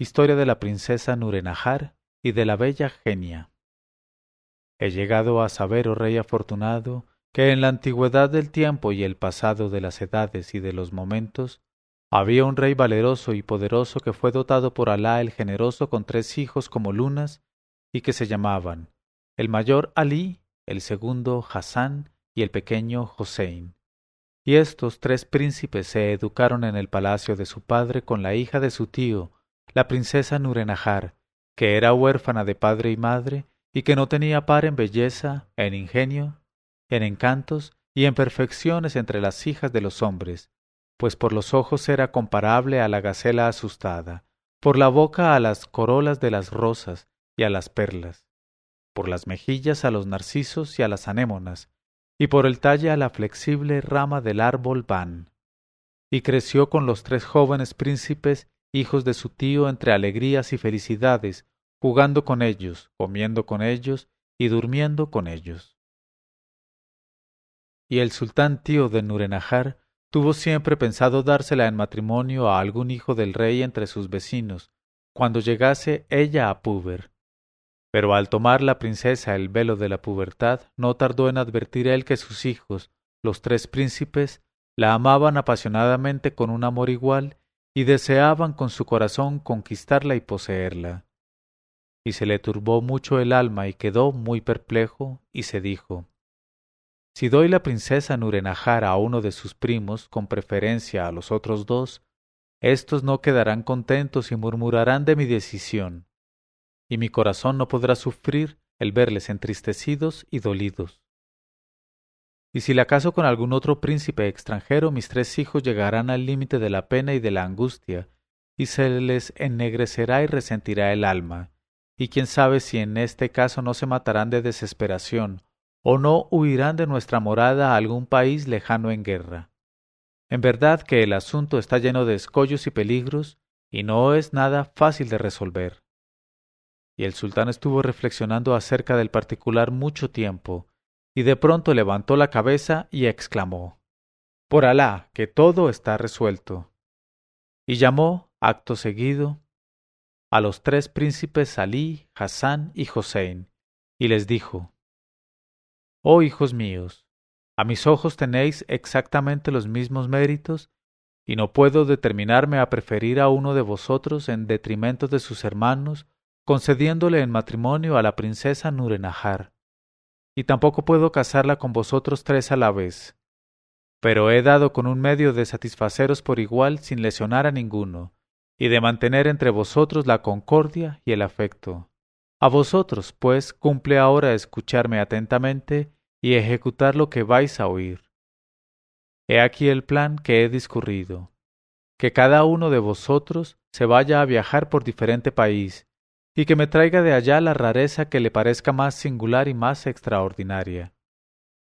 Historia de la princesa Nurenahar y de la bella Genia. He llegado a saber, oh rey afortunado, que en la antigüedad del tiempo y el pasado de las edades y de los momentos, había un rey valeroso y poderoso que fue dotado por Alá el generoso con tres hijos como lunas y que se llamaban el mayor Ali, el segundo Hassan y el pequeño Hossein. Y estos tres príncipes se educaron en el palacio de su padre con la hija de su tío, la princesa Nurenahar, que era huérfana de padre y madre, y que no tenía par en belleza, en ingenio, en encantos y en perfecciones entre las hijas de los hombres, pues por los ojos era comparable a la gacela asustada, por la boca a las corolas de las rosas y a las perlas, por las mejillas a los narcisos y a las anémonas, y por el talle a la flexible rama del árbol van. Y creció con los tres jóvenes príncipes hijos de su tío entre alegrías y felicidades, jugando con ellos, comiendo con ellos y durmiendo con ellos. Y el sultán tío de Nurenahar tuvo siempre pensado dársela en matrimonio a algún hijo del rey entre sus vecinos, cuando llegase ella a Puber. Pero al tomar la princesa el velo de la pubertad, no tardó en advertir él que sus hijos, los tres príncipes, la amaban apasionadamente con un amor igual y deseaban con su corazón conquistarla y poseerla. Y se le turbó mucho el alma y quedó muy perplejo, y se dijo Si doy la princesa Nurenahar a uno de sus primos con preferencia a los otros dos, éstos no quedarán contentos y murmurarán de mi decisión, y mi corazón no podrá sufrir el verles entristecidos y dolidos. Y si la caso con algún otro príncipe extranjero, mis tres hijos llegarán al límite de la pena y de la angustia, y se les ennegrecerá y resentirá el alma, y quién sabe si en este caso no se matarán de desesperación, o no huirán de nuestra morada a algún país lejano en guerra. En verdad que el asunto está lleno de escollos y peligros, y no es nada fácil de resolver. Y el sultán estuvo reflexionando acerca del particular mucho tiempo, y de pronto levantó la cabeza y exclamó Por Alá, que todo está resuelto. Y llamó, acto seguido, a los tres príncipes Alí, Hassan y Hossein, y les dijo Oh hijos míos, a mis ojos tenéis exactamente los mismos méritos, y no puedo determinarme a preferir a uno de vosotros en detrimento de sus hermanos, concediéndole en matrimonio a la princesa Nurenahar y tampoco puedo casarla con vosotros tres a la vez. Pero he dado con un medio de satisfaceros por igual sin lesionar a ninguno, y de mantener entre vosotros la concordia y el afecto. A vosotros, pues, cumple ahora escucharme atentamente y ejecutar lo que vais a oír. He aquí el plan que he discurrido. Que cada uno de vosotros se vaya a viajar por diferente país, y que me traiga de allá la rareza que le parezca más singular y más extraordinaria.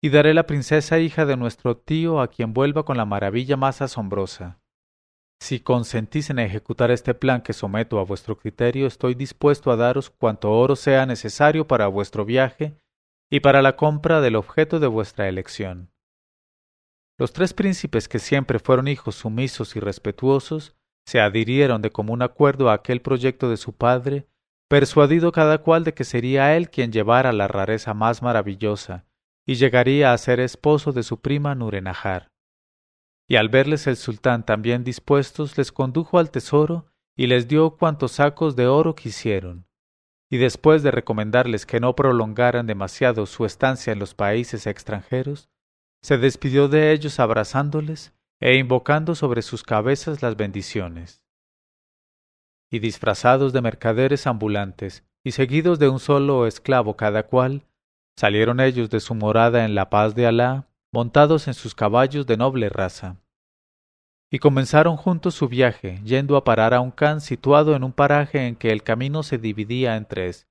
Y daré la princesa hija de nuestro tío a quien vuelva con la maravilla más asombrosa. Si consentís en ejecutar este plan que someto a vuestro criterio, estoy dispuesto a daros cuanto oro sea necesario para vuestro viaje y para la compra del objeto de vuestra elección. Los tres príncipes que siempre fueron hijos sumisos y respetuosos se adhirieron de común acuerdo a aquel proyecto de su padre persuadido cada cual de que sería él quien llevara la rareza más maravillosa, y llegaría a ser esposo de su prima Nurenahar. Y al verles el sultán tan bien dispuestos, les condujo al tesoro y les dio cuantos sacos de oro quisieron. Y después de recomendarles que no prolongaran demasiado su estancia en los países extranjeros, se despidió de ellos abrazándoles e invocando sobre sus cabezas las bendiciones y disfrazados de mercaderes ambulantes, y seguidos de un solo esclavo cada cual, salieron ellos de su morada en la paz de Alá, montados en sus caballos de noble raza. Y comenzaron juntos su viaje, yendo a parar a un can situado en un paraje en que el camino se dividía en tres.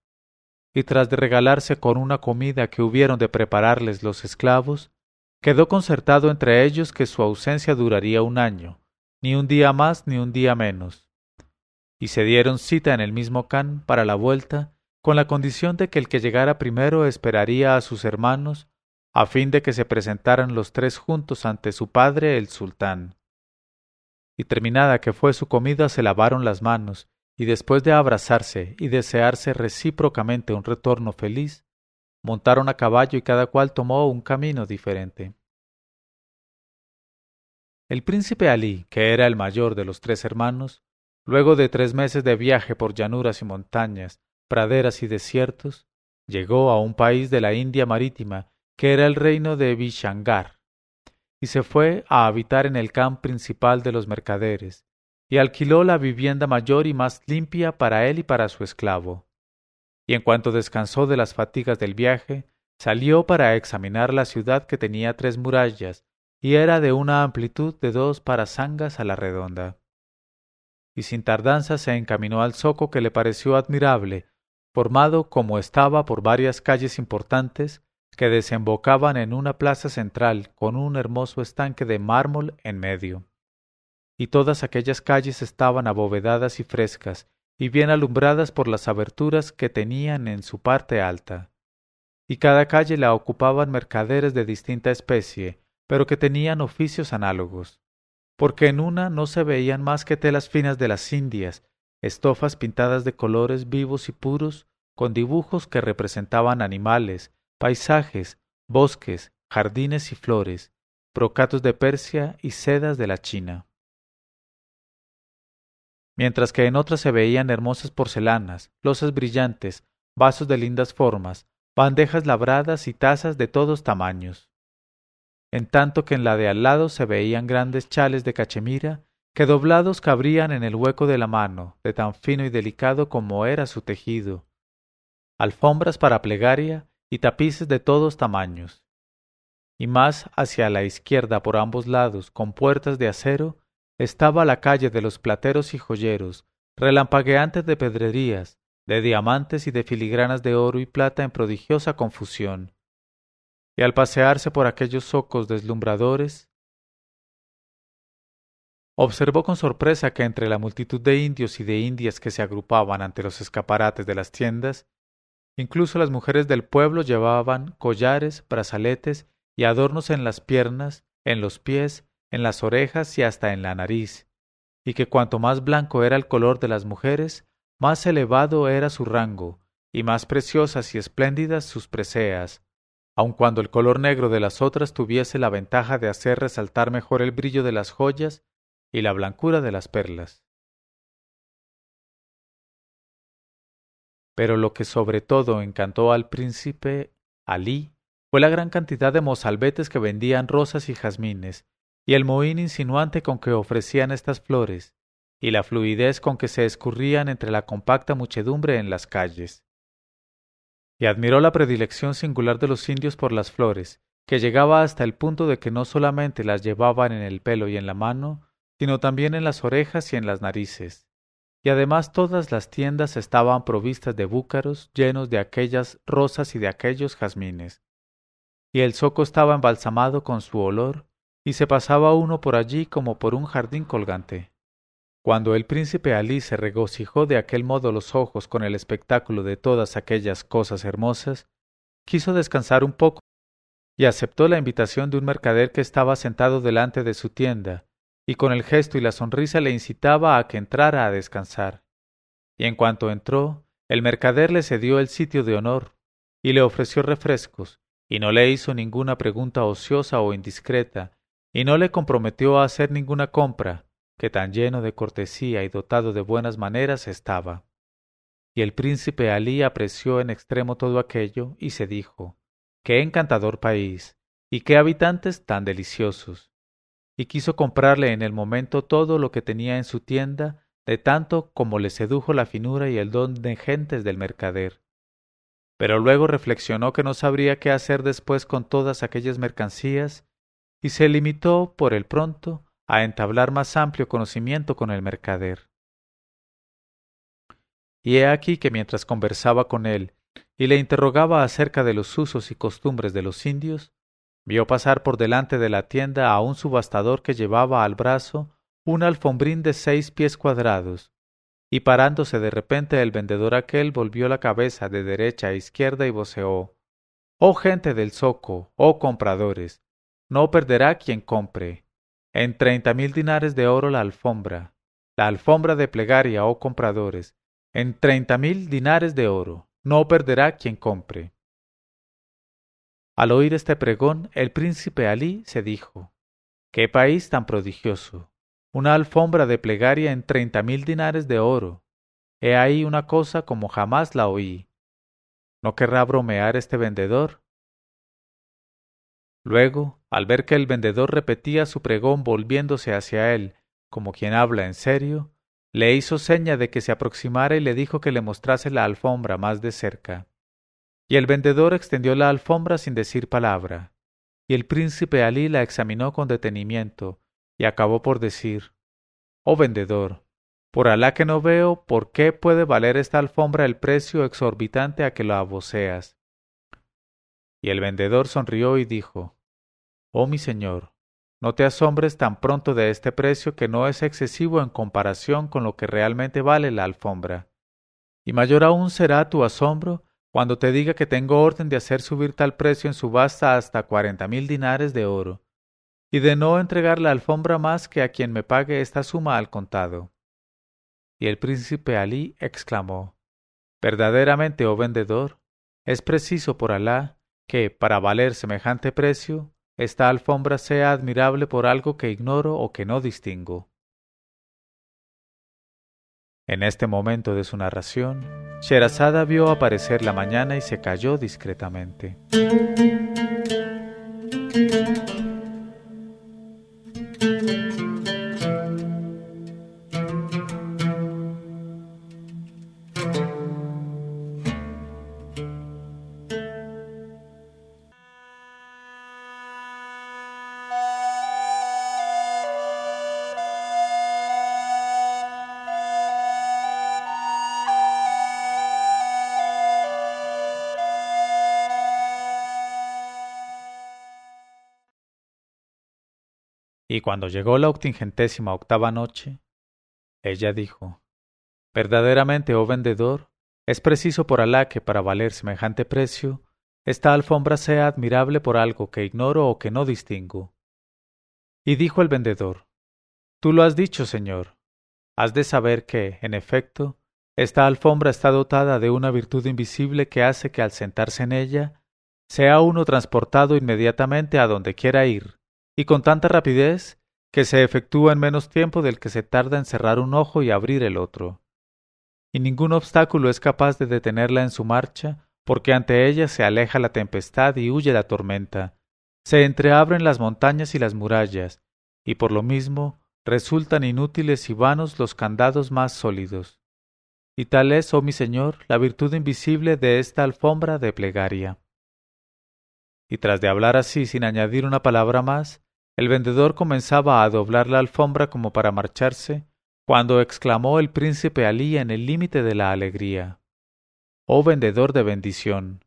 Y tras de regalarse con una comida que hubieron de prepararles los esclavos, quedó concertado entre ellos que su ausencia duraría un año, ni un día más ni un día menos y se dieron cita en el mismo can para la vuelta, con la condición de que el que llegara primero esperaría a sus hermanos, a fin de que se presentaran los tres juntos ante su padre el sultán. Y terminada que fue su comida se lavaron las manos, y después de abrazarse y desearse recíprocamente un retorno feliz, montaron a caballo y cada cual tomó un camino diferente. El príncipe Alí, que era el mayor de los tres hermanos, luego de tres meses de viaje por llanuras y montañas, praderas y desiertos, llegó a un país de la India marítima que era el reino de Vishangar, y se fue a habitar en el camp principal de los mercaderes, y alquiló la vivienda mayor y más limpia para él y para su esclavo. Y en cuanto descansó de las fatigas del viaje, salió para examinar la ciudad que tenía tres murallas, y era de una amplitud de dos parasangas a la redonda. Y sin tardanza se encaminó al zoco que le pareció admirable, formado como estaba por varias calles importantes que desembocaban en una plaza central con un hermoso estanque de mármol en medio. Y todas aquellas calles estaban abovedadas y frescas, y bien alumbradas por las aberturas que tenían en su parte alta. Y cada calle la ocupaban mercaderes de distinta especie, pero que tenían oficios análogos, porque en una no se veían más que telas finas de las Indias, estofas pintadas de colores vivos y puros, con dibujos que representaban animales, paisajes, bosques, jardines y flores, brocatos de Persia y sedas de la China. Mientras que en otras se veían hermosas porcelanas, losas brillantes, vasos de lindas formas, bandejas labradas y tazas de todos tamaños. En tanto que en la de al lado se veían grandes chales de cachemira que doblados cabrían en el hueco de la mano, de tan fino y delicado como era su tejido, alfombras para plegaria y tapices de todos tamaños. Y más hacia la izquierda por ambos lados, con puertas de acero, estaba la calle de los plateros y joyeros, relampagueantes de pedrerías, de diamantes y de filigranas de oro y plata en prodigiosa confusión. Y al pasearse por aquellos zocos deslumbradores, Observó con sorpresa que entre la multitud de indios y de indias que se agrupaban ante los escaparates de las tiendas, incluso las mujeres del pueblo llevaban collares, brazaletes y adornos en las piernas, en los pies, en las orejas y hasta en la nariz, y que cuanto más blanco era el color de las mujeres, más elevado era su rango, y más preciosas y espléndidas sus preseas, aun cuando el color negro de las otras tuviese la ventaja de hacer resaltar mejor el brillo de las joyas y la blancura de las perlas. Pero lo que sobre todo encantó al príncipe Alí fue la gran cantidad de mozalbetes que vendían rosas y jazmines, y el mohín insinuante con que ofrecían estas flores, y la fluidez con que se escurrían entre la compacta muchedumbre en las calles. Y admiró la predilección singular de los indios por las flores, que llegaba hasta el punto de que no solamente las llevaban en el pelo y en la mano, sino también en las orejas y en las narices. Y además todas las tiendas estaban provistas de búcaros llenos de aquellas rosas y de aquellos jazmines. Y el zoco estaba embalsamado con su olor, y se pasaba uno por allí como por un jardín colgante. Cuando el príncipe Alí se regocijó de aquel modo los ojos con el espectáculo de todas aquellas cosas hermosas, quiso descansar un poco, y aceptó la invitación de un mercader que estaba sentado delante de su tienda, y con el gesto y la sonrisa le incitaba a que entrara a descansar. Y en cuanto entró, el mercader le cedió el sitio de honor, y le ofreció refrescos, y no le hizo ninguna pregunta ociosa o indiscreta, y no le comprometió a hacer ninguna compra, que tan lleno de cortesía y dotado de buenas maneras estaba. Y el príncipe Alí apreció en extremo todo aquello, y se dijo Qué encantador país, y qué habitantes tan deliciosos y quiso comprarle en el momento todo lo que tenía en su tienda, de tanto como le sedujo la finura y el don de gentes del mercader. Pero luego reflexionó que no sabría qué hacer después con todas aquellas mercancías, y se limitó, por el pronto, a entablar más amplio conocimiento con el mercader. Y he aquí que mientras conversaba con él y le interrogaba acerca de los usos y costumbres de los indios, Vio pasar por delante de la tienda a un subastador que llevaba al brazo un alfombrín de seis pies cuadrados, y parándose de repente el vendedor aquel volvió la cabeza de derecha a izquierda y voceó Oh gente del zoco, oh compradores, no perderá quien compre. En treinta mil dinares de oro la alfombra, la alfombra de plegaria, oh compradores, en treinta mil dinares de oro. No perderá quien compre. Al oír este pregón, el príncipe Alí se dijo, ¡Qué país tan prodigioso! Una alfombra de plegaria en treinta mil dinares de oro. He ahí una cosa como jamás la oí. ¿No querrá bromear este vendedor? Luego, al ver que el vendedor repetía su pregón volviéndose hacia él, como quien habla en serio, le hizo seña de que se aproximara y le dijo que le mostrase la alfombra más de cerca. Y el vendedor extendió la alfombra sin decir palabra, y el príncipe Alí la examinó con detenimiento, y acabó por decir Oh vendedor, por Alá que no veo por qué puede valer esta alfombra el precio exorbitante a que la voceas. Y el vendedor sonrió y dijo Oh mi señor, no te asombres tan pronto de este precio que no es excesivo en comparación con lo que realmente vale la alfombra. Y mayor aún será tu asombro cuando te diga que tengo orden de hacer subir tal precio en subasta hasta cuarenta mil dinares de oro, y de no entregar la alfombra más que a quien me pague esta suma al contado. Y el príncipe Alí exclamó Verdaderamente, oh vendedor, es preciso por Alá que, para valer semejante precio, esta alfombra sea admirable por algo que ignoro o que no distingo. En este momento de su narración, Sherazada vio aparecer la mañana y se calló discretamente. Cuando llegó la octingentésima octava noche, ella dijo, Verdaderamente, oh vendedor, es preciso por Alá que para valer semejante precio, esta alfombra sea admirable por algo que ignoro o que no distingo. Y dijo el vendedor, Tú lo has dicho, señor. Has de saber que, en efecto, esta alfombra está dotada de una virtud invisible que hace que al sentarse en ella, sea uno transportado inmediatamente a donde quiera ir, y con tanta rapidez que se efectúa en menos tiempo del que se tarda en cerrar un ojo y abrir el otro. Y ningún obstáculo es capaz de detenerla en su marcha, porque ante ella se aleja la tempestad y huye la tormenta, se entreabren las montañas y las murallas, y por lo mismo resultan inútiles y vanos los candados más sólidos. Y tal es, oh mi Señor, la virtud invisible de esta alfombra de plegaria. Y tras de hablar así sin añadir una palabra más, el vendedor comenzaba a doblar la alfombra como para marcharse, cuando exclamó el príncipe Alí en el límite de la alegría. Oh vendedor de bendición.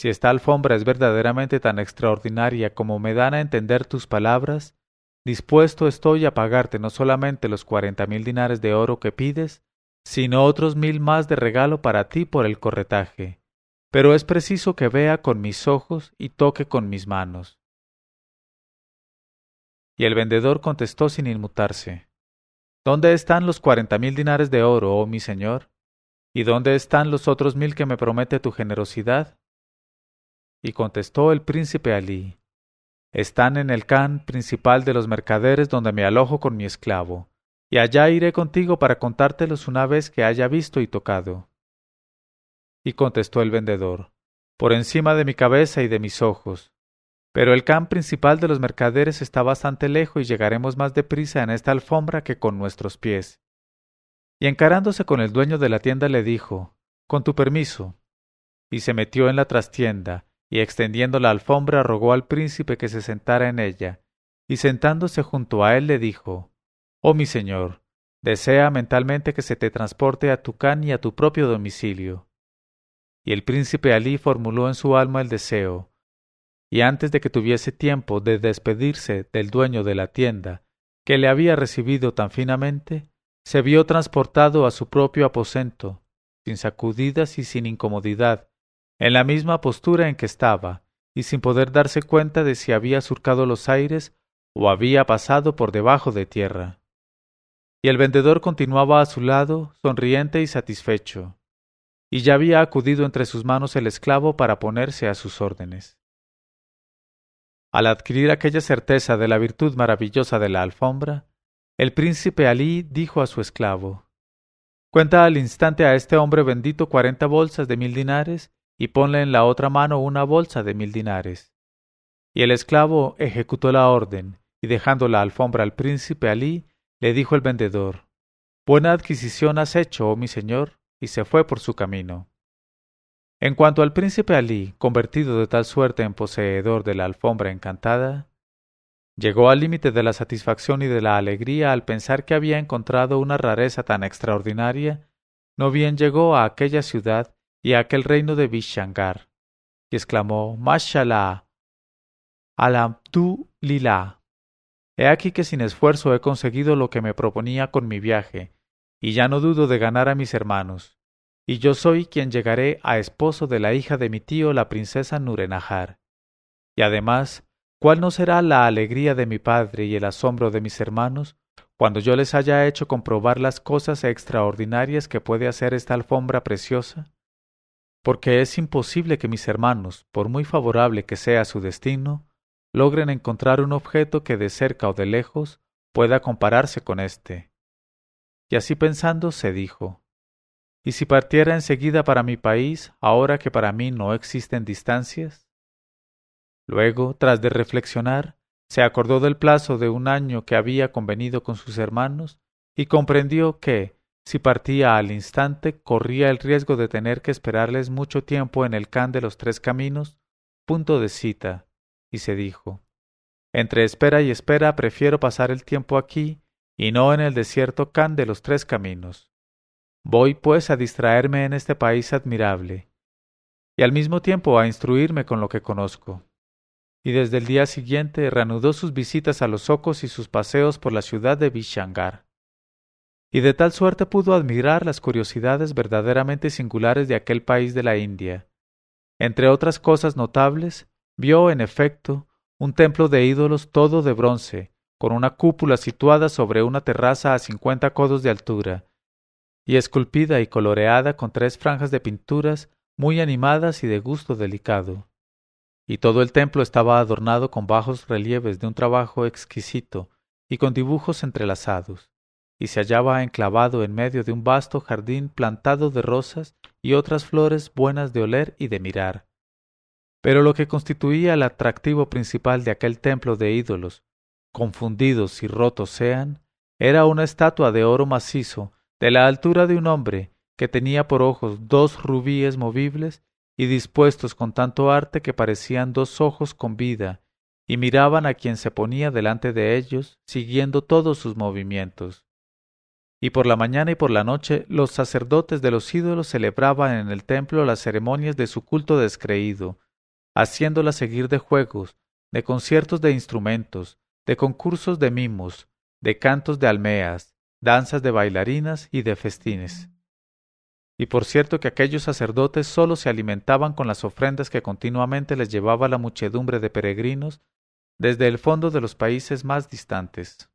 Si esta alfombra es verdaderamente tan extraordinaria como me dan a entender tus palabras, dispuesto estoy a pagarte no solamente los cuarenta mil dinares de oro que pides, sino otros mil más de regalo para ti por el corretaje. Pero es preciso que vea con mis ojos y toque con mis manos. Y el vendedor contestó sin inmutarse, ¿Dónde están los cuarenta mil dinares de oro, oh mi señor? ¿Y dónde están los otros mil que me promete tu generosidad? Y contestó el príncipe Alí, Están en el can principal de los mercaderes donde me alojo con mi esclavo, y allá iré contigo para contártelos una vez que haya visto y tocado. Y contestó el vendedor, Por encima de mi cabeza y de mis ojos, pero el can principal de los mercaderes está bastante lejos y llegaremos más deprisa en esta alfombra que con nuestros pies. Y encarándose con el dueño de la tienda le dijo, Con tu permiso. Y se metió en la trastienda, y extendiendo la alfombra rogó al príncipe que se sentara en ella, y sentándose junto a él le dijo, Oh mi señor, desea mentalmente que se te transporte a tu can y a tu propio domicilio. Y el príncipe Alí formuló en su alma el deseo, y antes de que tuviese tiempo de despedirse del dueño de la tienda, que le había recibido tan finamente, se vio transportado a su propio aposento, sin sacudidas y sin incomodidad, en la misma postura en que estaba, y sin poder darse cuenta de si había surcado los aires o había pasado por debajo de tierra. y el vendedor continuaba a su lado, sonriente y satisfecho, y ya había acudido entre sus manos el esclavo para ponerse a sus órdenes. Al adquirir aquella certeza de la virtud maravillosa de la alfombra, el príncipe Alí dijo a su esclavo Cuenta al instante a este hombre bendito cuarenta bolsas de mil dinares y ponle en la otra mano una bolsa de mil dinares. Y el esclavo ejecutó la orden, y dejando la alfombra al príncipe Alí, le dijo el vendedor Buena adquisición has hecho, oh mi señor, y se fue por su camino. En cuanto al príncipe Alí, convertido de tal suerte en poseedor de la alfombra encantada, llegó al límite de la satisfacción y de la alegría al pensar que había encontrado una rareza tan extraordinaria, no bien llegó a aquella ciudad y a aquel reino de Vishangar, y exclamó Mashallah, Alamtu Lila. He aquí que sin esfuerzo he conseguido lo que me proponía con mi viaje, y ya no dudo de ganar a mis hermanos y yo soy quien llegaré a esposo de la hija de mi tío la princesa Nurenahar. Y además, ¿cuál no será la alegría de mi padre y el asombro de mis hermanos cuando yo les haya hecho comprobar las cosas extraordinarias que puede hacer esta alfombra preciosa? Porque es imposible que mis hermanos, por muy favorable que sea su destino, logren encontrar un objeto que de cerca o de lejos pueda compararse con éste. Y así pensando se dijo ¿Y si partiera enseguida para mi país, ahora que para mí no existen distancias? Luego, tras de reflexionar, se acordó del plazo de un año que había convenido con sus hermanos y comprendió que, si partía al instante, corría el riesgo de tener que esperarles mucho tiempo en el can de los tres caminos, punto de cita, y se dijo Entre espera y espera prefiero pasar el tiempo aquí y no en el desierto can de los tres caminos. Voy, pues, a distraerme en este país admirable, y al mismo tiempo a instruirme con lo que conozco. Y desde el día siguiente reanudó sus visitas a los Socos y sus paseos por la ciudad de Vishangar. Y de tal suerte pudo admirar las curiosidades verdaderamente singulares de aquel país de la India. Entre otras cosas notables, vio, en efecto, un templo de ídolos todo de bronce, con una cúpula situada sobre una terraza a cincuenta codos de altura, y esculpida y coloreada con tres franjas de pinturas muy animadas y de gusto delicado. Y todo el templo estaba adornado con bajos relieves de un trabajo exquisito y con dibujos entrelazados, y se hallaba enclavado en medio de un vasto jardín plantado de rosas y otras flores buenas de oler y de mirar. Pero lo que constituía el atractivo principal de aquel templo de ídolos, confundidos y rotos sean, era una estatua de oro macizo de la altura de un hombre que tenía por ojos dos rubíes movibles y dispuestos con tanto arte que parecían dos ojos con vida, y miraban a quien se ponía delante de ellos, siguiendo todos sus movimientos. Y por la mañana y por la noche los sacerdotes de los ídolos celebraban en el templo las ceremonias de su culto descreído, haciéndolas seguir de juegos, de conciertos de instrumentos, de concursos de mimos, de cantos de almeas, danzas de bailarinas y de festines. Y por cierto que aquellos sacerdotes sólo se alimentaban con las ofrendas que continuamente les llevaba la muchedumbre de peregrinos desde el fondo de los países más distantes.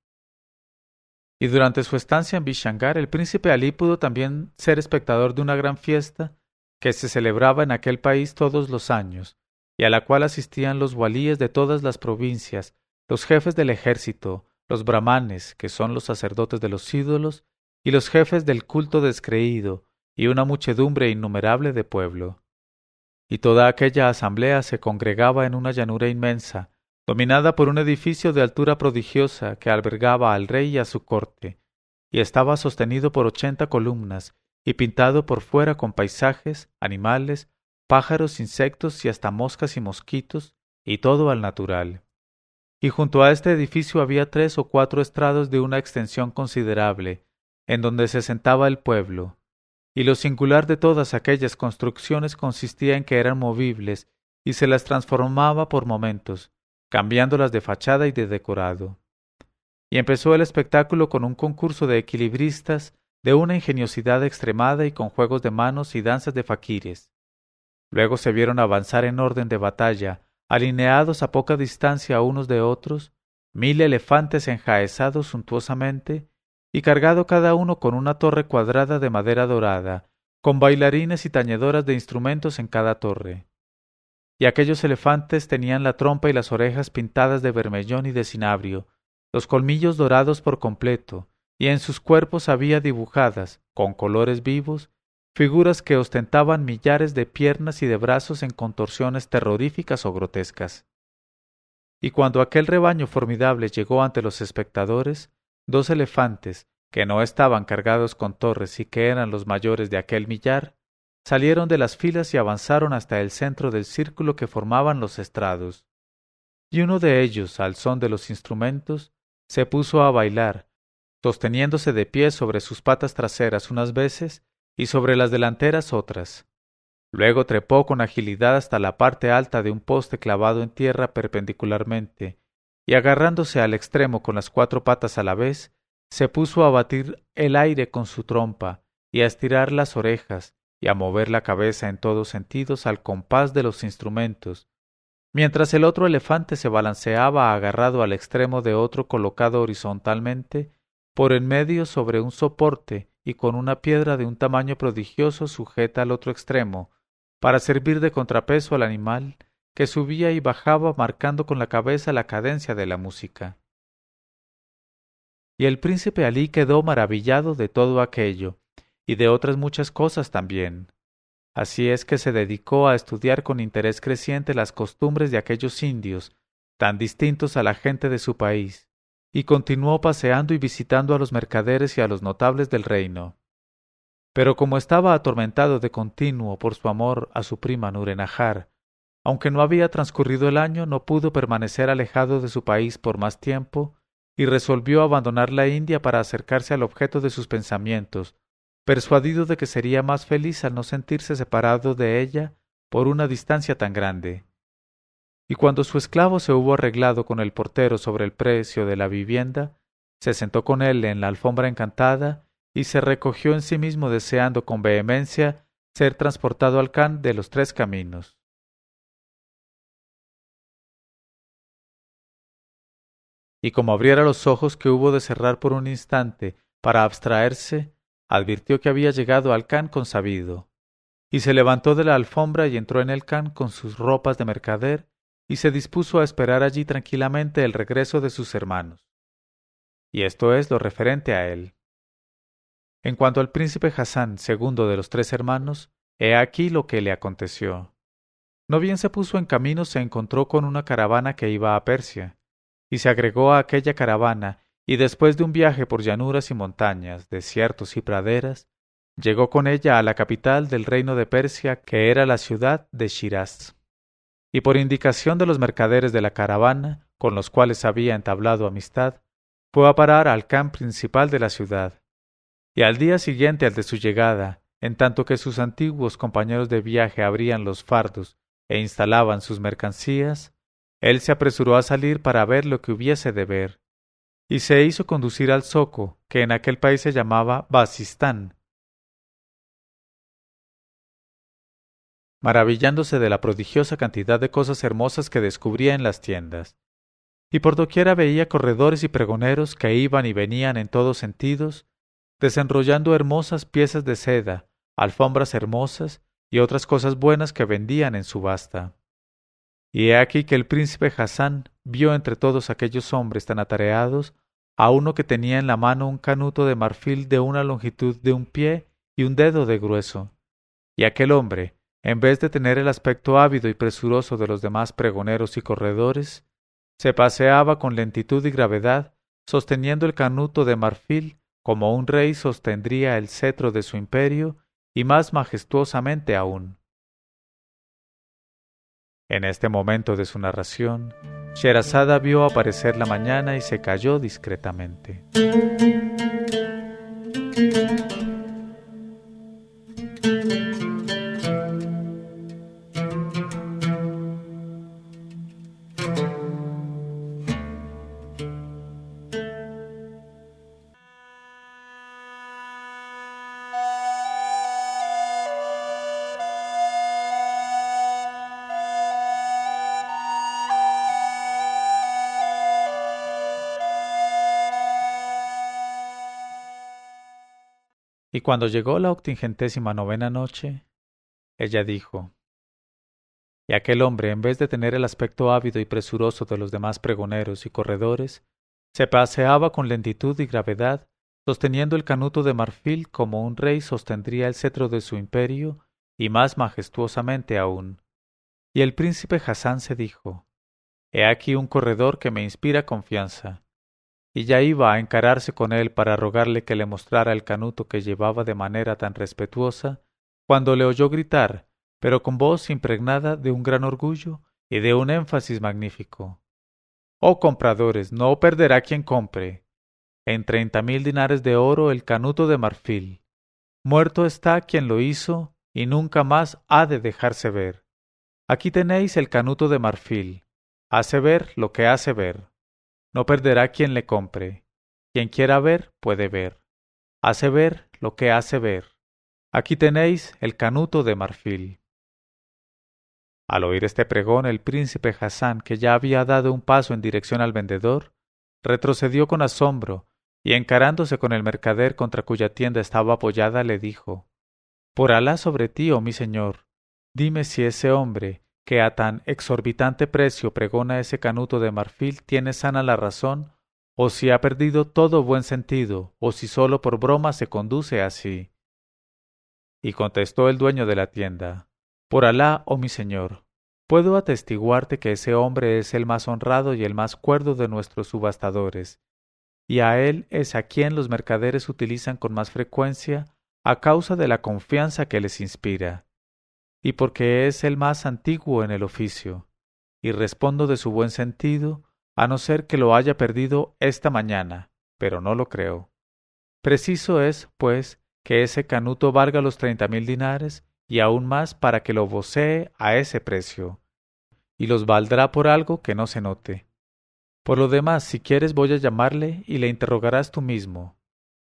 Y durante su estancia en Bishangar, el príncipe Ali pudo también ser espectador de una gran fiesta que se celebraba en aquel país todos los años, y a la cual asistían los walíes de todas las provincias, los jefes del ejército, los brahmanes, que son los sacerdotes de los ídolos, y los jefes del culto descreído, y una muchedumbre innumerable de pueblo. Y toda aquella asamblea se congregaba en una llanura inmensa, dominada por un edificio de altura prodigiosa que albergaba al rey y a su corte, y estaba sostenido por ochenta columnas, y pintado por fuera con paisajes, animales, pájaros, insectos y hasta moscas y mosquitos, y todo al natural y junto a este edificio había tres o cuatro estrados de una extensión considerable, en donde se sentaba el pueblo, y lo singular de todas aquellas construcciones consistía en que eran movibles y se las transformaba por momentos, cambiándolas de fachada y de decorado. Y empezó el espectáculo con un concurso de equilibristas de una ingeniosidad extremada y con juegos de manos y danzas de faquires. Luego se vieron avanzar en orden de batalla alineados a poca distancia unos de otros, mil elefantes enjaezados suntuosamente, y cargado cada uno con una torre cuadrada de madera dorada, con bailarines y tañedoras de instrumentos en cada torre. Y aquellos elefantes tenían la trompa y las orejas pintadas de vermellón y de cinabrio, los colmillos dorados por completo, y en sus cuerpos había dibujadas, con colores vivos, figuras que ostentaban millares de piernas y de brazos en contorsiones terroríficas o grotescas. Y cuando aquel rebaño formidable llegó ante los espectadores, dos elefantes, que no estaban cargados con torres y que eran los mayores de aquel millar, salieron de las filas y avanzaron hasta el centro del círculo que formaban los estrados. Y uno de ellos, al son de los instrumentos, se puso a bailar, sosteniéndose de pie sobre sus patas traseras unas veces y sobre las delanteras otras. Luego trepó con agilidad hasta la parte alta de un poste clavado en tierra perpendicularmente, y agarrándose al extremo con las cuatro patas a la vez, se puso a batir el aire con su trompa, y a estirar las orejas, y a mover la cabeza en todos sentidos al compás de los instrumentos, mientras el otro elefante se balanceaba agarrado al extremo de otro colocado horizontalmente por en medio sobre un soporte y con una piedra de un tamaño prodigioso sujeta al otro extremo, para servir de contrapeso al animal que subía y bajaba marcando con la cabeza la cadencia de la música. Y el príncipe Alí quedó maravillado de todo aquello, y de otras muchas cosas también. Así es que se dedicó a estudiar con interés creciente las costumbres de aquellos indios, tan distintos a la gente de su país, y continuó paseando y visitando a los mercaderes y a los notables del reino. Pero como estaba atormentado de continuo por su amor a su prima Nurenahar, aunque no había transcurrido el año, no pudo permanecer alejado de su país por más tiempo, y resolvió abandonar la India para acercarse al objeto de sus pensamientos, persuadido de que sería más feliz al no sentirse separado de ella por una distancia tan grande. Y cuando su esclavo se hubo arreglado con el portero sobre el precio de la vivienda, se sentó con él en la alfombra encantada y se recogió en sí mismo deseando con vehemencia ser transportado al Can de los tres caminos. Y como abriera los ojos que hubo de cerrar por un instante para abstraerse, advirtió que había llegado al Can consabido, y se levantó de la alfombra y entró en el Can con sus ropas de mercader y se dispuso a esperar allí tranquilamente el regreso de sus hermanos. Y esto es lo referente a él. En cuanto al príncipe Hassan, segundo de los tres hermanos, he aquí lo que le aconteció. No bien se puso en camino, se encontró con una caravana que iba a Persia, y se agregó a aquella caravana, y después de un viaje por llanuras y montañas, desiertos y praderas, llegó con ella a la capital del reino de Persia, que era la ciudad de Shiraz y por indicación de los mercaderes de la caravana, con los cuales había entablado amistad, fue a parar al camp principal de la ciudad. Y al día siguiente al de su llegada, en tanto que sus antiguos compañeros de viaje abrían los fardos e instalaban sus mercancías, él se apresuró a salir para ver lo que hubiese de ver, y se hizo conducir al zoco, que en aquel país se llamaba Basistán, maravillándose de la prodigiosa cantidad de cosas hermosas que descubría en las tiendas. Y por doquiera veía corredores y pregoneros que iban y venían en todos sentidos, desenrollando hermosas piezas de seda, alfombras hermosas y otras cosas buenas que vendían en subasta. Y he aquí que el príncipe Hassan vio entre todos aquellos hombres tan atareados a uno que tenía en la mano un canuto de marfil de una longitud de un pie y un dedo de grueso. Y aquel hombre, en vez de tener el aspecto ávido y presuroso de los demás pregoneros y corredores, se paseaba con lentitud y gravedad, sosteniendo el canuto de marfil como un rey sostendría el cetro de su imperio, y más majestuosamente aún. En este momento de su narración, Sherazada vio aparecer la mañana y se calló discretamente. Y cuando llegó la octingentésima novena noche, ella dijo, y aquel hombre, en vez de tener el aspecto ávido y presuroso de los demás pregoneros y corredores, se paseaba con lentitud y gravedad, sosteniendo el canuto de marfil como un rey sostendría el cetro de su imperio, y más majestuosamente aún. Y el príncipe Hassan se dijo, He aquí un corredor que me inspira confianza. Y ya iba a encararse con él para rogarle que le mostrara el canuto que llevaba de manera tan respetuosa, cuando le oyó gritar, pero con voz impregnada de un gran orgullo y de un énfasis magnífico. Oh compradores, no perderá quien compre. En treinta mil dinares de oro el canuto de marfil. Muerto está quien lo hizo y nunca más ha de dejarse ver. Aquí tenéis el canuto de marfil. Hace ver lo que hace ver. No perderá quien le compre. Quien quiera ver, puede ver. Hace ver lo que hace ver. Aquí tenéis el canuto de marfil. Al oír este pregón, el príncipe Hassan, que ya había dado un paso en dirección al vendedor, retrocedió con asombro, y encarándose con el mercader contra cuya tienda estaba apoyada, le dijo Por Alá sobre ti, oh mi señor, dime si ese hombre, que a tan exorbitante precio pregona ese canuto de marfil, tiene sana la razón, o si ha perdido todo buen sentido, o si sólo por broma se conduce así. Y contestó el dueño de la tienda por Alá, oh mi señor, puedo atestiguarte que ese hombre es el más honrado y el más cuerdo de nuestros subastadores, y a él es a quien los mercaderes utilizan con más frecuencia a causa de la confianza que les inspira, y porque es el más antiguo en el oficio, y respondo de su buen sentido, a no ser que lo haya perdido esta mañana, pero no lo creo. Preciso es, pues, que ese canuto valga los treinta mil dinares y aún más para que lo vocee a ese precio, y los valdrá por algo que no se note. Por lo demás, si quieres voy a llamarle y le interrogarás tú mismo.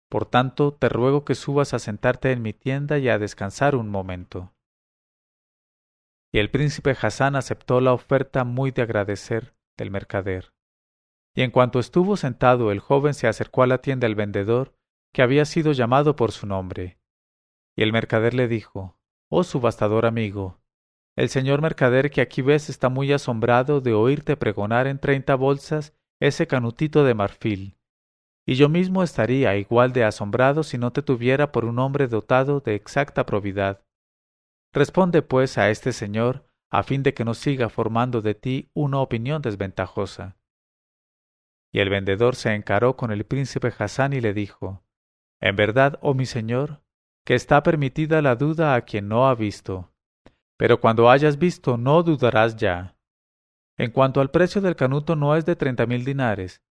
Por tanto, te ruego que subas a sentarte en mi tienda y a descansar un momento. Y el príncipe Hassan aceptó la oferta muy de agradecer del mercader. Y en cuanto estuvo sentado, el joven se acercó a la tienda del vendedor, que había sido llamado por su nombre. Y el mercader le dijo Oh subastador amigo, el señor mercader que aquí ves está muy asombrado de oírte pregonar en treinta bolsas ese canutito de marfil, y yo mismo estaría igual de asombrado si no te tuviera por un hombre dotado de exacta probidad. Responde pues a este señor, a fin de que no siga formando de ti una opinión desventajosa. Y el vendedor se encaró con el príncipe Hassan y le dijo En verdad, oh mi señor, que está permitida la duda a quien no ha visto. Pero cuando hayas visto no dudarás ya. En cuanto al precio del canuto no es de treinta mil dinares,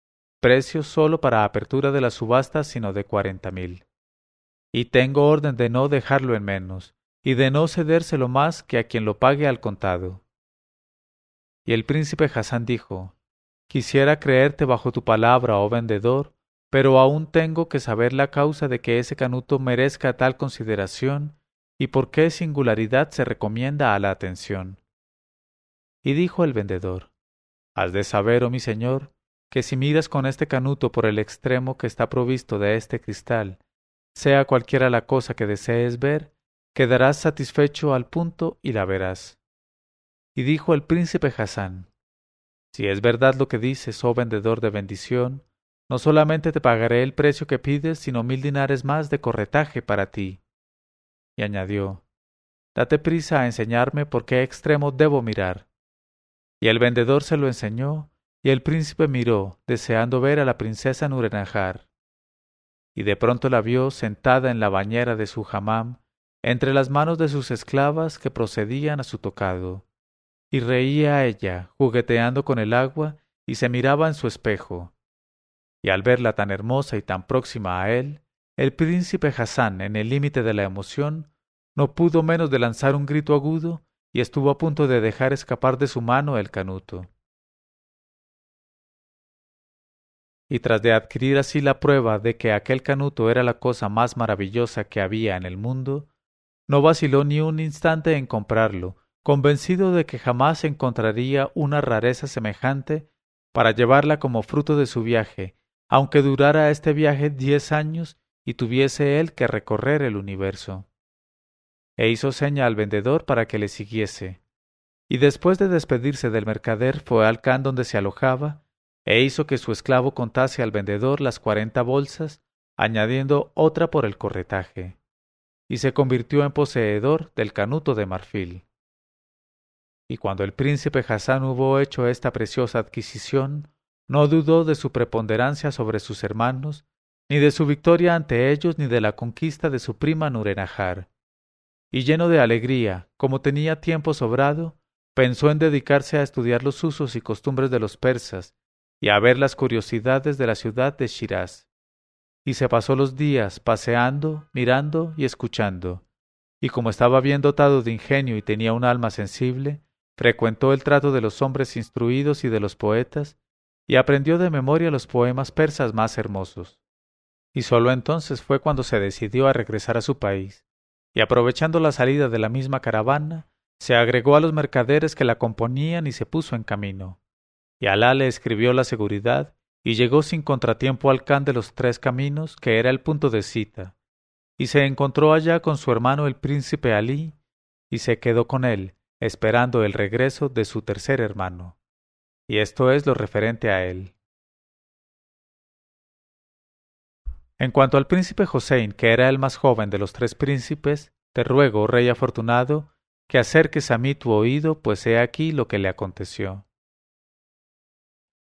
precio solo para apertura de la subasta sino de cuarenta mil. Y tengo orden de no dejarlo en menos, y de no cedérselo más que a quien lo pague al contado. Y el príncipe Hassan dijo, Quisiera creerte bajo tu palabra, oh vendedor, pero aún tengo que saber la causa de que ese canuto merezca tal consideración y por qué singularidad se recomienda a la atención. Y dijo el vendedor, Has de saber, oh mi señor, que si miras con este canuto por el extremo que está provisto de este cristal, sea cualquiera la cosa que desees ver, quedarás satisfecho al punto y la verás. Y dijo el príncipe Hassan, Si es verdad lo que dices, oh vendedor de bendición, no solamente te pagaré el precio que pides, sino mil dinares más de corretaje para ti. Y añadió, Date prisa a enseñarme por qué extremo debo mirar. Y el vendedor se lo enseñó, y el príncipe miró, deseando ver a la princesa Nurenajar. Y de pronto la vio sentada en la bañera de su hamam, entre las manos de sus esclavas que procedían a su tocado. Y reía ella, jugueteando con el agua, y se miraba en su espejo y al verla tan hermosa y tan próxima a él, el príncipe Hassan, en el límite de la emoción, no pudo menos de lanzar un grito agudo y estuvo a punto de dejar escapar de su mano el canuto. Y tras de adquirir así la prueba de que aquel canuto era la cosa más maravillosa que había en el mundo, no vaciló ni un instante en comprarlo, convencido de que jamás encontraría una rareza semejante para llevarla como fruto de su viaje aunque durara este viaje diez años y tuviese él que recorrer el universo. E hizo seña al vendedor para que le siguiese. Y después de despedirse del mercader fue al can donde se alojaba, e hizo que su esclavo contase al vendedor las cuarenta bolsas, añadiendo otra por el corretaje, y se convirtió en poseedor del canuto de marfil. Y cuando el príncipe Hassan hubo hecho esta preciosa adquisición, no dudó de su preponderancia sobre sus hermanos, ni de su victoria ante ellos, ni de la conquista de su prima Nurenahar. Y lleno de alegría, como tenía tiempo sobrado, pensó en dedicarse a estudiar los usos y costumbres de los persas, y a ver las curiosidades de la ciudad de Shiraz. Y se pasó los días paseando, mirando y escuchando, y como estaba bien dotado de ingenio y tenía un alma sensible, frecuentó el trato de los hombres instruidos y de los poetas, y aprendió de memoria los poemas persas más hermosos. Y sólo entonces fue cuando se decidió a regresar a su país, y aprovechando la salida de la misma caravana, se agregó a los mercaderes que la componían y se puso en camino. Y Alá le escribió la seguridad, y llegó sin contratiempo al Can de los Tres Caminos, que era el punto de cita, y se encontró allá con su hermano el príncipe Alí, y se quedó con él, esperando el regreso de su tercer hermano. Y esto es lo referente a él. En cuanto al príncipe Josein, que era el más joven de los tres príncipes, te ruego, rey afortunado, que acerques a mí tu oído, pues he aquí lo que le aconteció.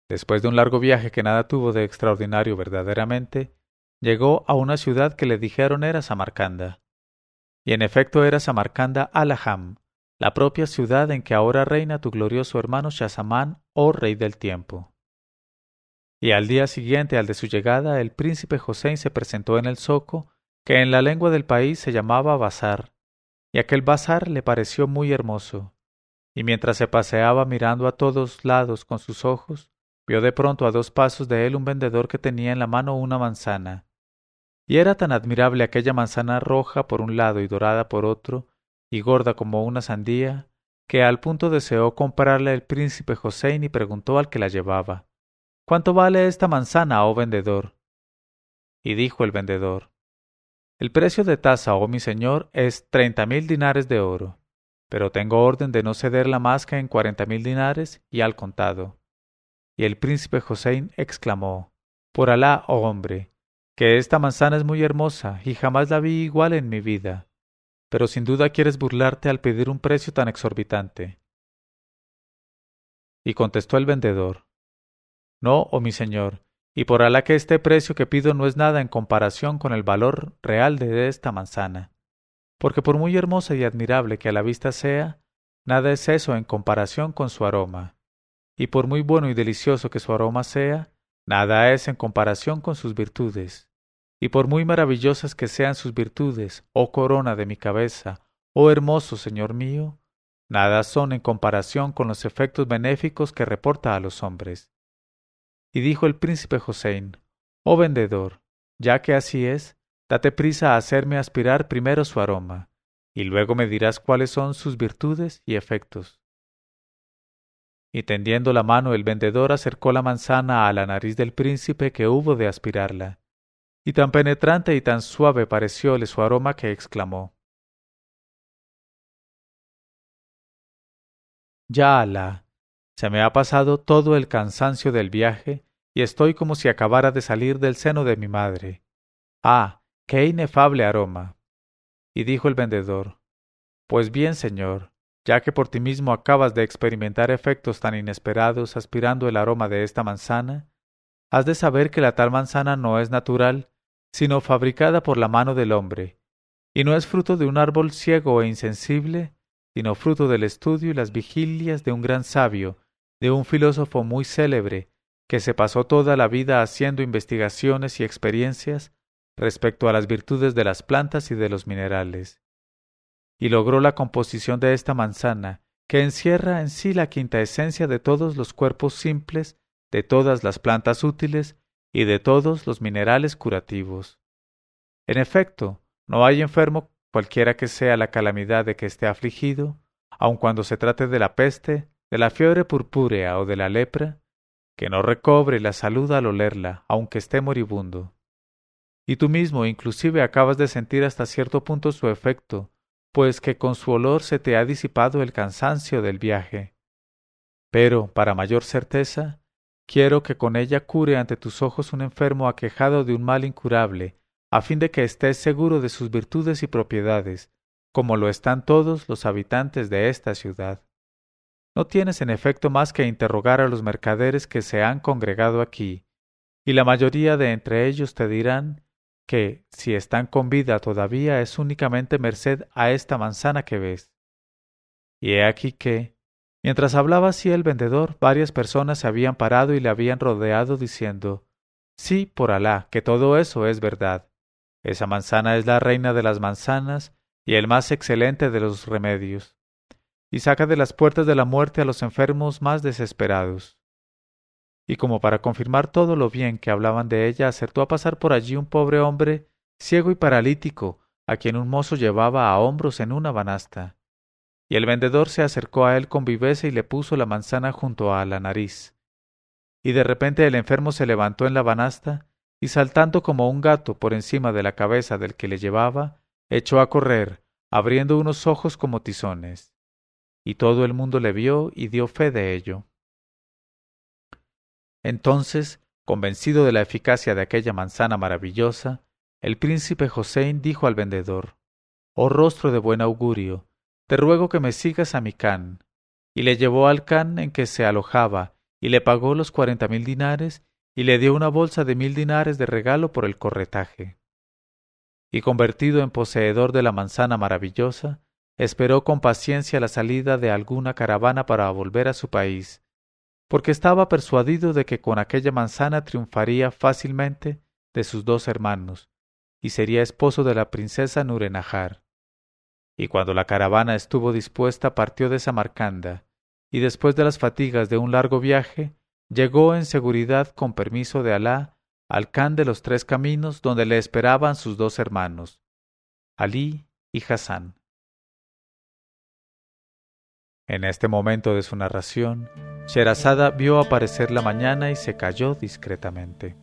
Después de un largo viaje que nada tuvo de extraordinario verdaderamente, llegó a una ciudad que le dijeron era Samarcanda. Y en efecto era Samarcanda Alaham, la propia ciudad en que ahora reina tu glorioso hermano Shazamán, oh rey del tiempo. Y al día siguiente al de su llegada, el príncipe José se presentó en el zoco, que en la lengua del país se llamaba Bazar, y aquel bazar le pareció muy hermoso. Y mientras se paseaba mirando a todos lados con sus ojos, vio de pronto a dos pasos de él un vendedor que tenía en la mano una manzana. Y era tan admirable aquella manzana roja por un lado y dorada por otro, y gorda como una sandía, que al punto deseó comprarle el príncipe Josein y preguntó al que la llevaba ¿Cuánto vale esta manzana, oh vendedor? Y dijo el vendedor El precio de tasa, oh mi señor, es treinta mil dinares de oro, pero tengo orden de no cederla más que en cuarenta mil dinares y al contado. Y el príncipe Josein exclamó Por Alá, oh hombre, que esta manzana es muy hermosa y jamás la vi igual en mi vida. Pero sin duda quieres burlarte al pedir un precio tan exorbitante. Y contestó el vendedor No, oh mi señor, y por Alá que este precio que pido no es nada en comparación con el valor real de esta manzana, porque por muy hermosa y admirable que a la vista sea, nada es eso en comparación con su aroma, y por muy bueno y delicioso que su aroma sea, nada es en comparación con sus virtudes y por muy maravillosas que sean sus virtudes, oh corona de mi cabeza, oh hermoso Señor mío, nada son en comparación con los efectos benéficos que reporta a los hombres. Y dijo el príncipe Josein, Oh vendedor, ya que así es, date prisa a hacerme aspirar primero su aroma, y luego me dirás cuáles son sus virtudes y efectos. Y tendiendo la mano el vendedor acercó la manzana a la nariz del príncipe que hubo de aspirarla, y tan penetrante y tan suave parecióle su aroma que exclamó Ya Alá, se me ha pasado todo el cansancio del viaje y estoy como si acabara de salir del seno de mi madre. Ah, qué inefable aroma. Y dijo el vendedor Pues bien, señor, ya que por ti mismo acabas de experimentar efectos tan inesperados aspirando el aroma de esta manzana, has de saber que la tal manzana no es natural, sino fabricada por la mano del hombre, y no es fruto de un árbol ciego e insensible, sino fruto del estudio y las vigilias de un gran sabio, de un filósofo muy célebre, que se pasó toda la vida haciendo investigaciones y experiencias respecto a las virtudes de las plantas y de los minerales. Y logró la composición de esta manzana, que encierra en sí la quinta esencia de todos los cuerpos simples, de todas las plantas útiles y de todos los minerales curativos. En efecto, no hay enfermo, cualquiera que sea la calamidad de que esté afligido, aun cuando se trate de la peste, de la fiebre purpúrea o de la lepra, que no recobre la salud al olerla, aunque esté moribundo. y tú mismo inclusive acabas de sentir hasta cierto punto su efecto, pues que con su olor se te ha disipado el cansancio del viaje. Pero, para mayor certeza, quiero que con ella cure ante tus ojos un enfermo aquejado de un mal incurable, a fin de que estés seguro de sus virtudes y propiedades, como lo están todos los habitantes de esta ciudad. No tienes en efecto más que interrogar a los mercaderes que se han congregado aquí, y la mayoría de entre ellos te dirán que, si están con vida todavía, es únicamente merced a esta manzana que ves. Y he aquí que, mientras hablaba así el vendedor, varias personas se habían parado y le habían rodeado diciendo Sí, por Alá, que todo eso es verdad. Esa manzana es la reina de las manzanas y el más excelente de los remedios, y saca de las puertas de la muerte a los enfermos más desesperados y como para confirmar todo lo bien que hablaban de ella, acertó a pasar por allí un pobre hombre, ciego y paralítico, a quien un mozo llevaba a hombros en una banasta. Y el vendedor se acercó a él con viveza y le puso la manzana junto a la nariz. Y de repente el enfermo se levantó en la banasta, y saltando como un gato por encima de la cabeza del que le llevaba, echó a correr, abriendo unos ojos como tizones. Y todo el mundo le vio y dio fe de ello. Entonces, convencido de la eficacia de aquella manzana maravillosa, el príncipe Josein dijo al vendedor Oh rostro de buen augurio, te ruego que me sigas a mi can. Y le llevó al can en que se alojaba, y le pagó los cuarenta mil dinares, y le dio una bolsa de mil dinares de regalo por el corretaje. Y convertido en poseedor de la manzana maravillosa, esperó con paciencia la salida de alguna caravana para volver a su país, porque estaba persuadido de que con aquella manzana triunfaría fácilmente de sus dos hermanos, y sería esposo de la princesa Nurenahar. Y cuando la caravana estuvo dispuesta partió de Samarcanda, y después de las fatigas de un largo viaje, llegó en seguridad con permiso de Alá al Khan de los tres caminos donde le esperaban sus dos hermanos, Alí y Hassan. En este momento de su narración, Sherazada vio aparecer la mañana y se calló discretamente.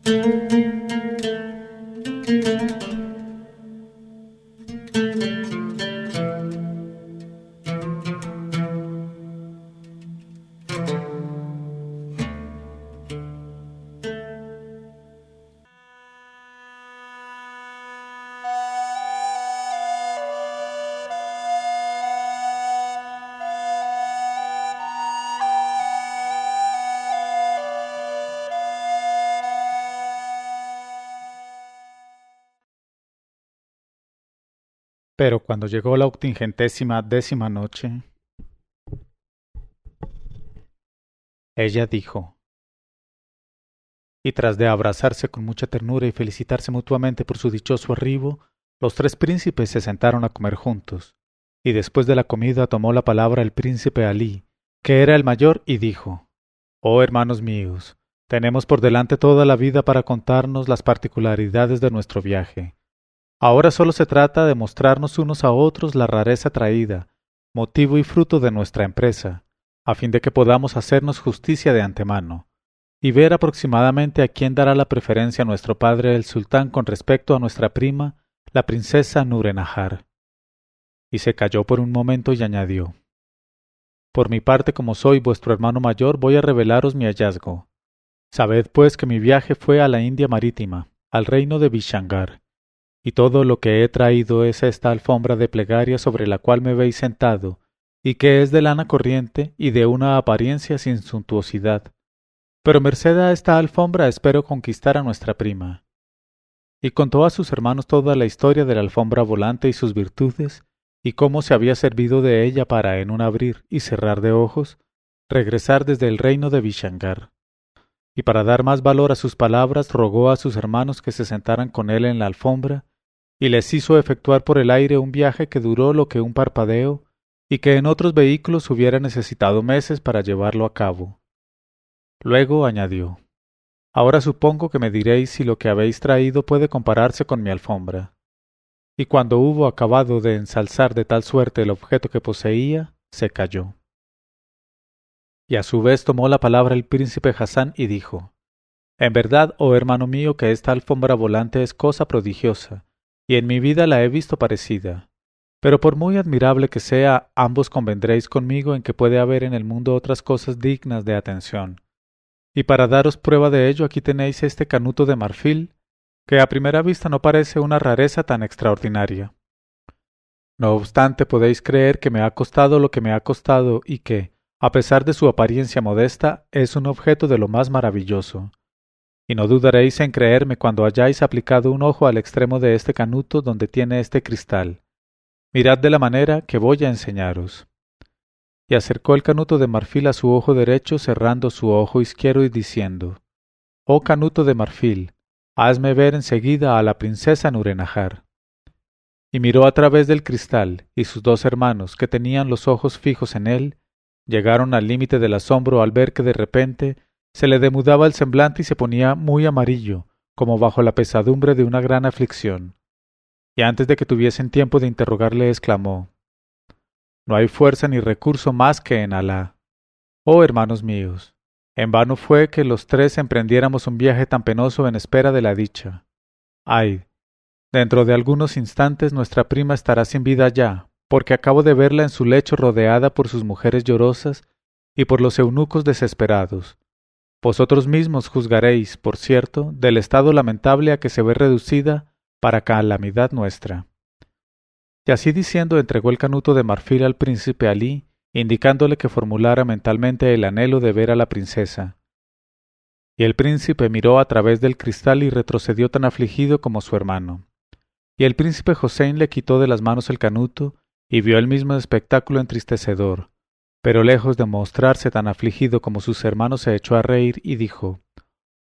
Cuando llegó la octingentésima décima noche, ella dijo, y tras de abrazarse con mucha ternura y felicitarse mutuamente por su dichoso arribo, los tres príncipes se sentaron a comer juntos, y después de la comida tomó la palabra el príncipe Alí, que era el mayor, y dijo, Oh hermanos míos, tenemos por delante toda la vida para contarnos las particularidades de nuestro viaje Ahora solo se trata de mostrarnos unos a otros la rareza traída, motivo y fruto de nuestra empresa, a fin de que podamos hacernos justicia de antemano, y ver aproximadamente a quién dará la preferencia nuestro padre el sultán con respecto a nuestra prima, la princesa Nurenahar. Y se calló por un momento y añadió Por mi parte, como soy vuestro hermano mayor, voy a revelaros mi hallazgo. Sabed, pues, que mi viaje fue a la India marítima, al reino de Bishangar, y todo lo que he traído es esta alfombra de plegaria sobre la cual me veis sentado, y que es de lana corriente y de una apariencia sin suntuosidad. Pero merced a esta alfombra espero conquistar a nuestra prima. Y contó a sus hermanos toda la historia de la alfombra volante y sus virtudes, y cómo se había servido de ella para, en un abrir y cerrar de ojos, regresar desde el reino de Vishangar y para dar más valor a sus palabras rogó a sus hermanos que se sentaran con él en la alfombra y les hizo efectuar por el aire un viaje que duró lo que un parpadeo y que en otros vehículos hubiera necesitado meses para llevarlo a cabo. Luego añadió Ahora supongo que me diréis si lo que habéis traído puede compararse con mi alfombra. Y cuando hubo acabado de ensalzar de tal suerte el objeto que poseía, se calló. Y a su vez tomó la palabra el príncipe Hassan y dijo En verdad, oh hermano mío, que esta alfombra volante es cosa prodigiosa, y en mi vida la he visto parecida. Pero por muy admirable que sea, ambos convendréis conmigo en que puede haber en el mundo otras cosas dignas de atención. Y para daros prueba de ello, aquí tenéis este canuto de marfil, que a primera vista no parece una rareza tan extraordinaria. No obstante, podéis creer que me ha costado lo que me ha costado y que, a pesar de su apariencia modesta, es un objeto de lo más maravilloso. Y no dudaréis en creerme cuando hayáis aplicado un ojo al extremo de este canuto donde tiene este cristal. Mirad de la manera que voy a enseñaros y acercó el canuto de marfil a su ojo derecho cerrando su ojo izquierdo y diciendo Oh canuto de marfil, hazme ver enseguida a la princesa Nurenajar. Y miró a través del cristal, y sus dos hermanos, que tenían los ojos fijos en él, llegaron al límite del asombro al ver que de repente se le demudaba el semblante y se ponía muy amarillo, como bajo la pesadumbre de una gran aflicción. Y antes de que tuviesen tiempo de interrogarle, exclamó no hay fuerza ni recurso más que en Alá. Oh hermanos míos, en vano fue que los tres emprendiéramos un viaje tan penoso en espera de la dicha. Ay, dentro de algunos instantes nuestra prima estará sin vida ya, porque acabo de verla en su lecho rodeada por sus mujeres llorosas y por los eunucos desesperados. Vosotros mismos juzgaréis, por cierto, del estado lamentable a que se ve reducida para calamidad nuestra. Y así diciendo entregó el canuto de marfil al príncipe Alí, indicándole que formulara mentalmente el anhelo de ver a la princesa. Y el príncipe miró a través del cristal y retrocedió tan afligido como su hermano. Y el príncipe Hossein le quitó de las manos el canuto y vio el mismo espectáculo entristecedor. Pero lejos de mostrarse tan afligido como sus hermanos se echó a reír y dijo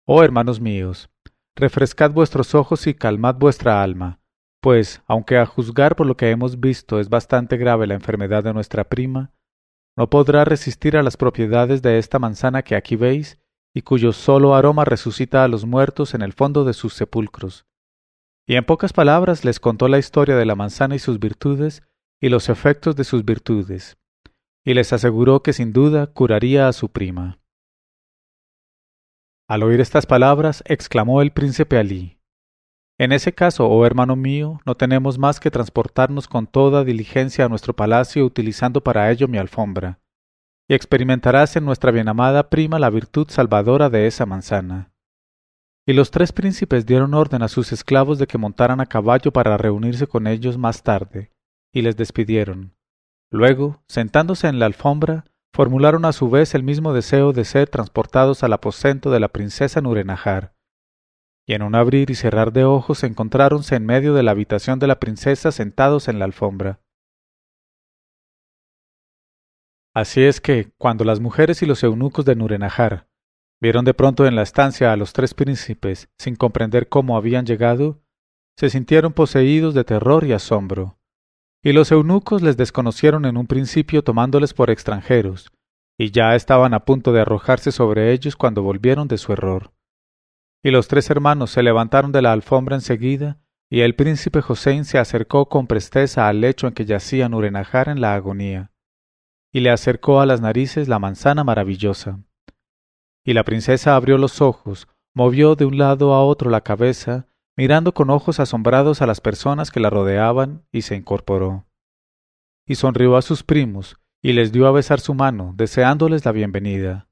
Oh hermanos míos, refrescad vuestros ojos y calmad vuestra alma, pues, aunque a juzgar por lo que hemos visto es bastante grave la enfermedad de nuestra prima, no podrá resistir a las propiedades de esta manzana que aquí veis y cuyo solo aroma resucita a los muertos en el fondo de sus sepulcros. Y en pocas palabras les contó la historia de la manzana y sus virtudes y los efectos de sus virtudes, y les aseguró que sin duda curaría a su prima. Al oír estas palabras, exclamó el príncipe Alí en ese caso, oh hermano mío, no tenemos más que transportarnos con toda diligencia a nuestro palacio utilizando para ello mi alfombra, y experimentarás en nuestra bienamada prima la virtud salvadora de esa manzana. Y los tres príncipes dieron orden a sus esclavos de que montaran a caballo para reunirse con ellos más tarde, y les despidieron. Luego, sentándose en la alfombra, formularon a su vez el mismo deseo de ser transportados al aposento de la princesa Nurenajar, y en un abrir y cerrar de ojos encontráronse en medio de la habitación de la princesa sentados en la alfombra. Así es que, cuando las mujeres y los eunucos de Nurenajar vieron de pronto en la estancia a los tres príncipes, sin comprender cómo habían llegado, se sintieron poseídos de terror y asombro. Y los eunucos les desconocieron en un principio tomándoles por extranjeros, y ya estaban a punto de arrojarse sobre ellos cuando volvieron de su error. Y los tres hermanos se levantaron de la alfombra enseguida, y el príncipe Hossein se acercó con presteza al lecho en que yacía Nurenajar en la agonía, y le acercó a las narices la manzana maravillosa. Y la princesa abrió los ojos, movió de un lado a otro la cabeza, mirando con ojos asombrados a las personas que la rodeaban, y se incorporó. Y sonrió a sus primos, y les dio a besar su mano, deseándoles la bienvenida.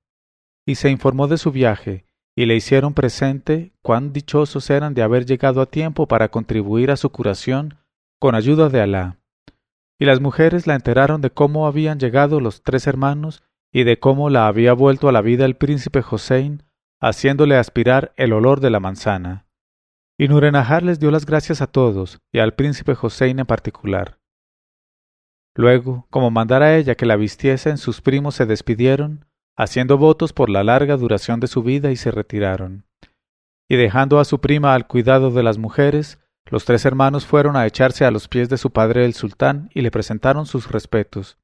Y se informó de su viaje, y le hicieron presente cuán dichosos eran de haber llegado a tiempo para contribuir a su curación con ayuda de Alá. Y las mujeres la enteraron de cómo habían llegado los tres hermanos y de cómo la había vuelto a la vida el príncipe Hossein, haciéndole aspirar el olor de la manzana. Y Nurenahar les dio las gracias a todos, y al príncipe Hossein en particular. Luego, como mandara ella que la vistiesen, sus primos se despidieron, haciendo votos por la larga duración de su vida y se retiraron. Y dejando a su prima al cuidado de las mujeres, los tres hermanos fueron a echarse a los pies de su padre el sultán y le presentaron sus respetos.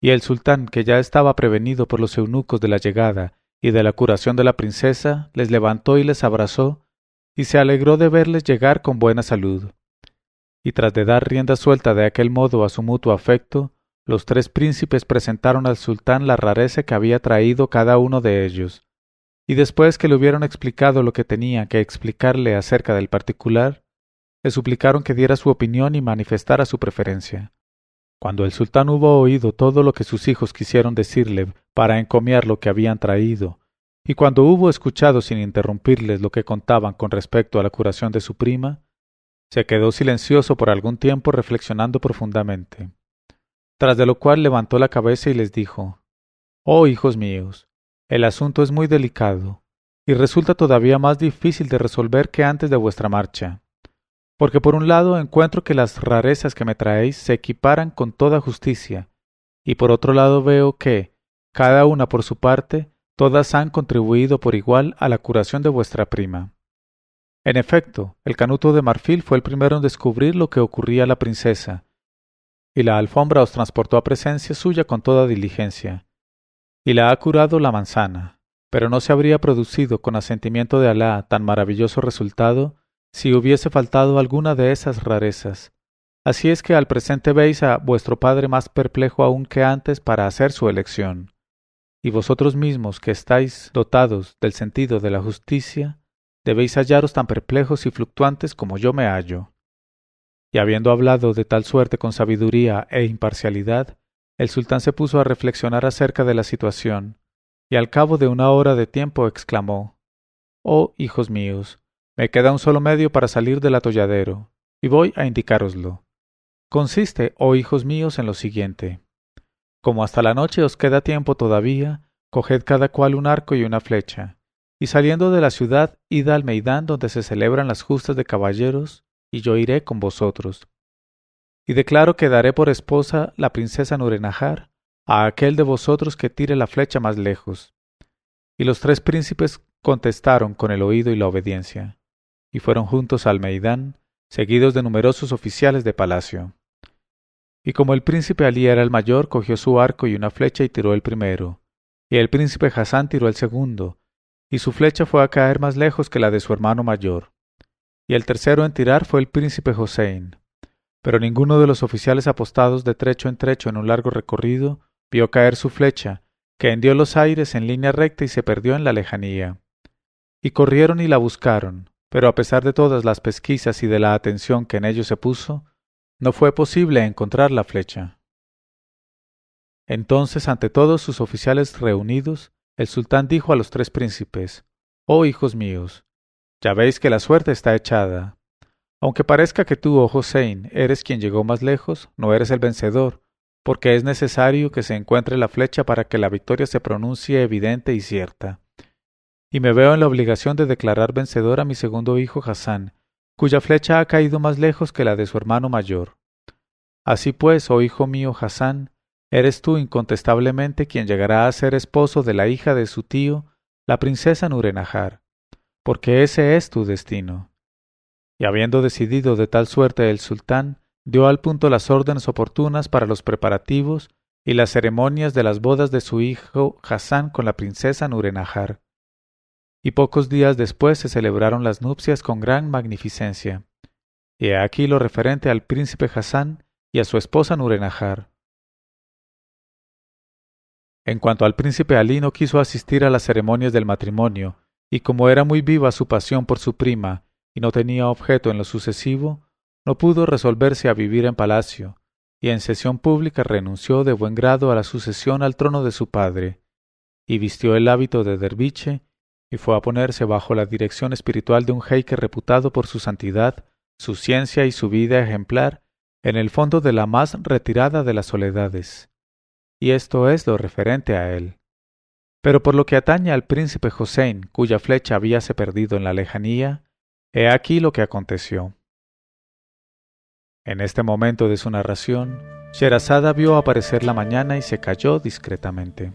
Y el sultán, que ya estaba prevenido por los eunucos de la llegada y de la curación de la princesa, les levantó y les abrazó, y se alegró de verles llegar con buena salud. Y tras de dar rienda suelta de aquel modo a su mutuo afecto, los tres príncipes presentaron al sultán la rareza que había traído cada uno de ellos, y después que le hubieron explicado lo que tenía que explicarle acerca del particular, le suplicaron que diera su opinión y manifestara su preferencia. Cuando el sultán hubo oído todo lo que sus hijos quisieron decirle para encomiar lo que habían traído, y cuando hubo escuchado sin interrumpirles lo que contaban con respecto a la curación de su prima, se quedó silencioso por algún tiempo reflexionando profundamente. Tras de lo cual levantó la cabeza y les dijo Oh hijos míos, el asunto es muy delicado, y resulta todavía más difícil de resolver que antes de vuestra marcha. Porque por un lado encuentro que las rarezas que me traéis se equiparan con toda justicia, y por otro lado veo que, cada una por su parte, todas han contribuido por igual a la curación de vuestra prima. En efecto, el canuto de marfil fue el primero en descubrir lo que ocurría a la princesa, y la alfombra os transportó a presencia suya con toda diligencia, y la ha curado la manzana, pero no se habría producido con asentimiento de Alá tan maravilloso resultado si hubiese faltado alguna de esas rarezas. Así es que al presente veis a vuestro padre más perplejo aún que antes para hacer su elección. Y vosotros mismos que estáis dotados del sentido de la justicia, debéis hallaros tan perplejos y fluctuantes como yo me hallo. Y habiendo hablado de tal suerte con sabiduría e imparcialidad, el sultán se puso a reflexionar acerca de la situación, y al cabo de una hora de tiempo exclamó Oh, hijos míos, me queda un solo medio para salir del atolladero, y voy a indicároslo. Consiste, oh hijos míos, en lo siguiente. Como hasta la noche os queda tiempo todavía, coged cada cual un arco y una flecha, y saliendo de la ciudad, id al Meidán donde se celebran las justas de caballeros, y yo iré con vosotros y declaro que daré por esposa la princesa Nurenahar a aquel de vosotros que tire la flecha más lejos. Y los tres príncipes contestaron con el oído y la obediencia, y fueron juntos al Meidán, seguidos de numerosos oficiales de palacio. Y como el príncipe Ali era el mayor, cogió su arco y una flecha y tiró el primero, y el príncipe Hassan tiró el segundo, y su flecha fue a caer más lejos que la de su hermano mayor. Y el tercero en tirar fue el príncipe Hossein pero ninguno de los oficiales apostados de trecho en trecho en un largo recorrido vio caer su flecha, que hendió los aires en línea recta y se perdió en la lejanía. Y corrieron y la buscaron, pero a pesar de todas las pesquisas y de la atención que en ello se puso, no fue posible encontrar la flecha. Entonces, ante todos sus oficiales reunidos, el sultán dijo a los tres príncipes Oh hijos míos, ya veis que la suerte está echada, aunque parezca que tú, oh Hossein, eres quien llegó más lejos, no eres el vencedor, porque es necesario que se encuentre la flecha para que la victoria se pronuncie evidente y cierta. Y me veo en la obligación de declarar vencedor a mi segundo hijo Hassan, cuya flecha ha caído más lejos que la de su hermano mayor. Así pues, oh hijo mío Hassan, eres tú incontestablemente quien llegará a ser esposo de la hija de su tío, la princesa Nurenahar, porque ese es tu destino. Y habiendo decidido de tal suerte el sultán, dio al punto las órdenes oportunas para los preparativos y las ceremonias de las bodas de su hijo Hassan con la princesa Nurenahar. Y pocos días después se celebraron las nupcias con gran magnificencia. Y aquí lo referente al príncipe Hassan y a su esposa Nurenahar. En cuanto al príncipe Ali no quiso asistir a las ceremonias del matrimonio, y como era muy viva su pasión por su prima, y no tenía objeto en lo sucesivo, no pudo resolverse a vivir en palacio, y en sesión pública renunció de buen grado a la sucesión al trono de su padre, y vistió el hábito de derviche, y fue a ponerse bajo la dirección espiritual de un jeique reputado por su santidad, su ciencia y su vida ejemplar, en el fondo de la más retirada de las soledades. Y esto es lo referente a él. Pero por lo que atañe al príncipe Hossein, cuya flecha habíase perdido en la lejanía, He aquí lo que aconteció. En este momento de su narración, Sherazada vio aparecer la mañana y se calló discretamente.